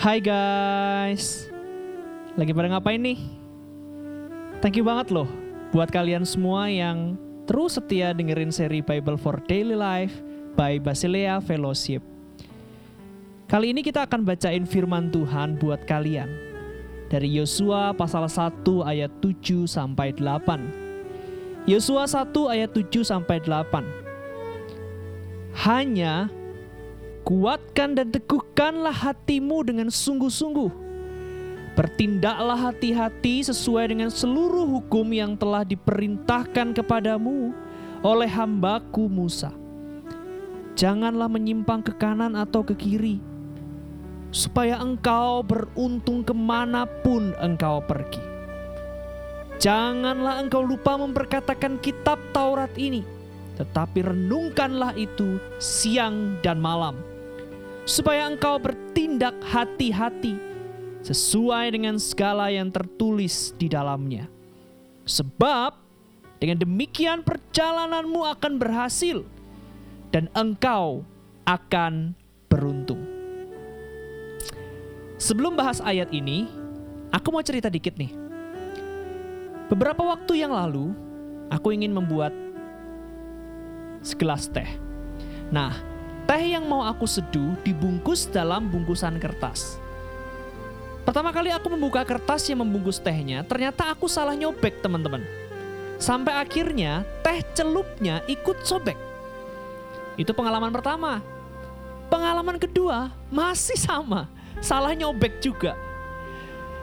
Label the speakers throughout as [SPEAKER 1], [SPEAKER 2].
[SPEAKER 1] Hai guys, lagi pada ngapain nih? Thank you banget loh buat kalian semua yang terus setia dengerin seri Bible for Daily Life by Basilea Fellowship. Kali ini kita akan bacain firman Tuhan buat kalian dari Yosua pasal 1 ayat 7 sampai 8. Yosua 1 ayat 7 sampai 8. Hanya Kuatkan dan teguhkanlah hatimu dengan sungguh-sungguh. Bertindaklah hati-hati sesuai dengan seluruh hukum yang telah diperintahkan kepadamu oleh hambaku Musa. Janganlah menyimpang ke kanan atau ke kiri, supaya engkau beruntung ke mana pun engkau pergi. Janganlah engkau lupa memperkatakan kitab Taurat ini, tetapi renungkanlah itu siang dan malam supaya engkau bertindak hati-hati sesuai dengan segala yang tertulis di dalamnya. Sebab dengan demikian perjalananmu akan berhasil dan engkau akan beruntung. Sebelum bahas ayat ini, aku mau cerita dikit nih. Beberapa waktu yang lalu, aku ingin membuat segelas teh. Nah, Teh yang mau aku seduh dibungkus dalam bungkusan kertas. Pertama kali aku membuka kertas yang membungkus tehnya, ternyata aku salah nyobek teman-teman. Sampai akhirnya teh celupnya ikut sobek. Itu pengalaman pertama. Pengalaman kedua masih sama, salah nyobek juga.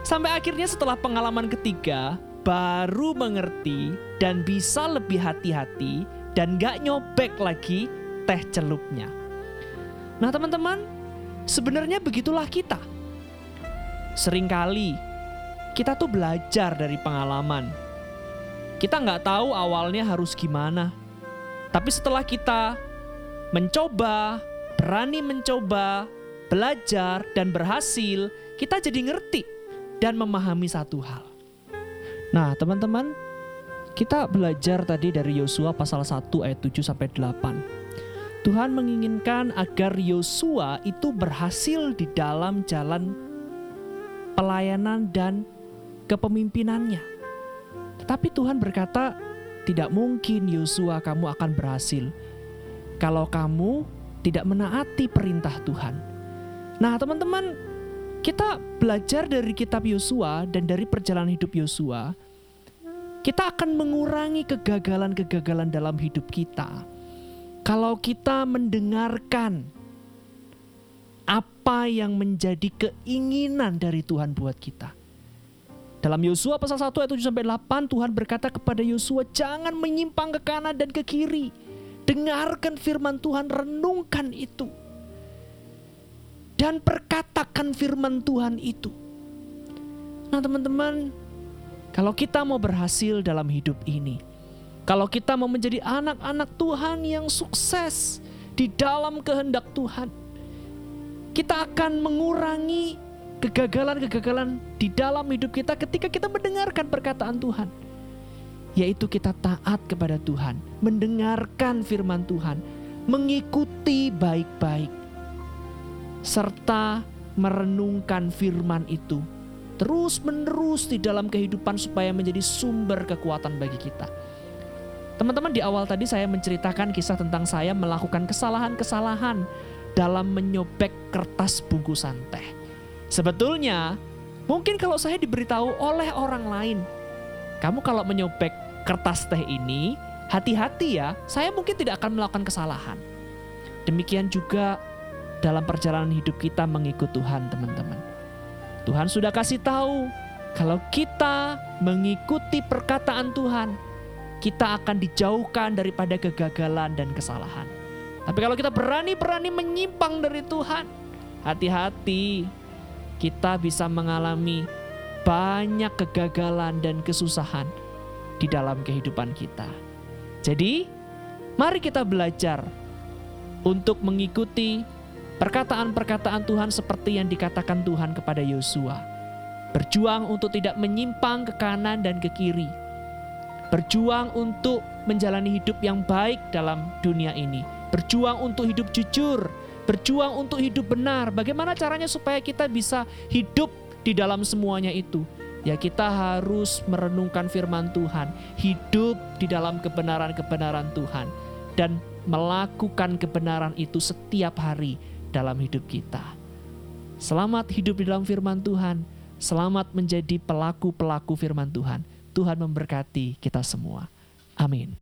[SPEAKER 1] Sampai akhirnya setelah pengalaman ketiga, baru mengerti dan bisa lebih hati-hati dan gak nyobek lagi teh celupnya. Nah teman-teman, sebenarnya begitulah kita. Seringkali kita tuh belajar dari pengalaman. Kita nggak tahu awalnya harus gimana. Tapi setelah kita mencoba, berani mencoba, belajar, dan berhasil, kita jadi ngerti dan memahami satu hal. Nah teman-teman, kita belajar tadi dari Yosua pasal 1 ayat 7 sampai 8. Tuhan menginginkan agar Yosua itu berhasil di dalam jalan pelayanan dan kepemimpinannya. Tetapi Tuhan berkata, tidak mungkin Yosua kamu akan berhasil kalau kamu tidak menaati perintah Tuhan. Nah, teman-teman, kita belajar dari kitab Yosua dan dari perjalanan hidup Yosua, kita akan mengurangi kegagalan-kegagalan dalam hidup kita kalau kita mendengarkan apa yang menjadi keinginan dari Tuhan buat kita. Dalam Yosua pasal 1 ayat 7 sampai 8 Tuhan berkata kepada Yosua jangan menyimpang ke kanan dan ke kiri. Dengarkan firman Tuhan, renungkan itu. Dan perkatakan firman Tuhan itu. Nah teman-teman, kalau kita mau berhasil dalam hidup ini, kalau kita mau menjadi anak-anak Tuhan yang sukses di dalam kehendak Tuhan, kita akan mengurangi kegagalan-kegagalan di dalam hidup kita ketika kita mendengarkan perkataan Tuhan. Yaitu kita taat kepada Tuhan, mendengarkan firman Tuhan, mengikuti baik-baik, serta merenungkan firman itu terus-menerus di dalam kehidupan supaya menjadi sumber kekuatan bagi kita. Teman-teman di awal tadi saya menceritakan kisah tentang saya melakukan kesalahan-kesalahan dalam menyobek kertas bungkusan teh. Sebetulnya mungkin kalau saya diberitahu oleh orang lain, kamu kalau menyobek kertas teh ini hati-hati ya, saya mungkin tidak akan melakukan kesalahan. Demikian juga dalam perjalanan hidup kita mengikut Tuhan teman-teman. Tuhan sudah kasih tahu kalau kita mengikuti perkataan Tuhan, kita akan dijauhkan daripada kegagalan dan kesalahan. Tapi kalau kita berani-berani menyimpang dari Tuhan, hati-hati kita bisa mengalami banyak kegagalan dan kesusahan di dalam kehidupan kita. Jadi, mari kita belajar untuk mengikuti perkataan-perkataan Tuhan seperti yang dikatakan Tuhan kepada Yosua. Berjuang untuk tidak menyimpang ke kanan dan ke kiri berjuang untuk menjalani hidup yang baik dalam dunia ini, berjuang untuk hidup jujur berjuang untuk hidup benar. Bagaimana caranya supaya kita bisa hidup di dalam semuanya itu? Ya kita harus merenungkan firman Tuhan, hidup di dalam kebenaran-kebenaran Tuhan dan melakukan kebenaran itu setiap hari dalam hidup kita. Selamat hidup di dalam firman Tuhan, selamat menjadi pelaku-pelaku firman Tuhan. Tuhan memberkati kita semua. Amin.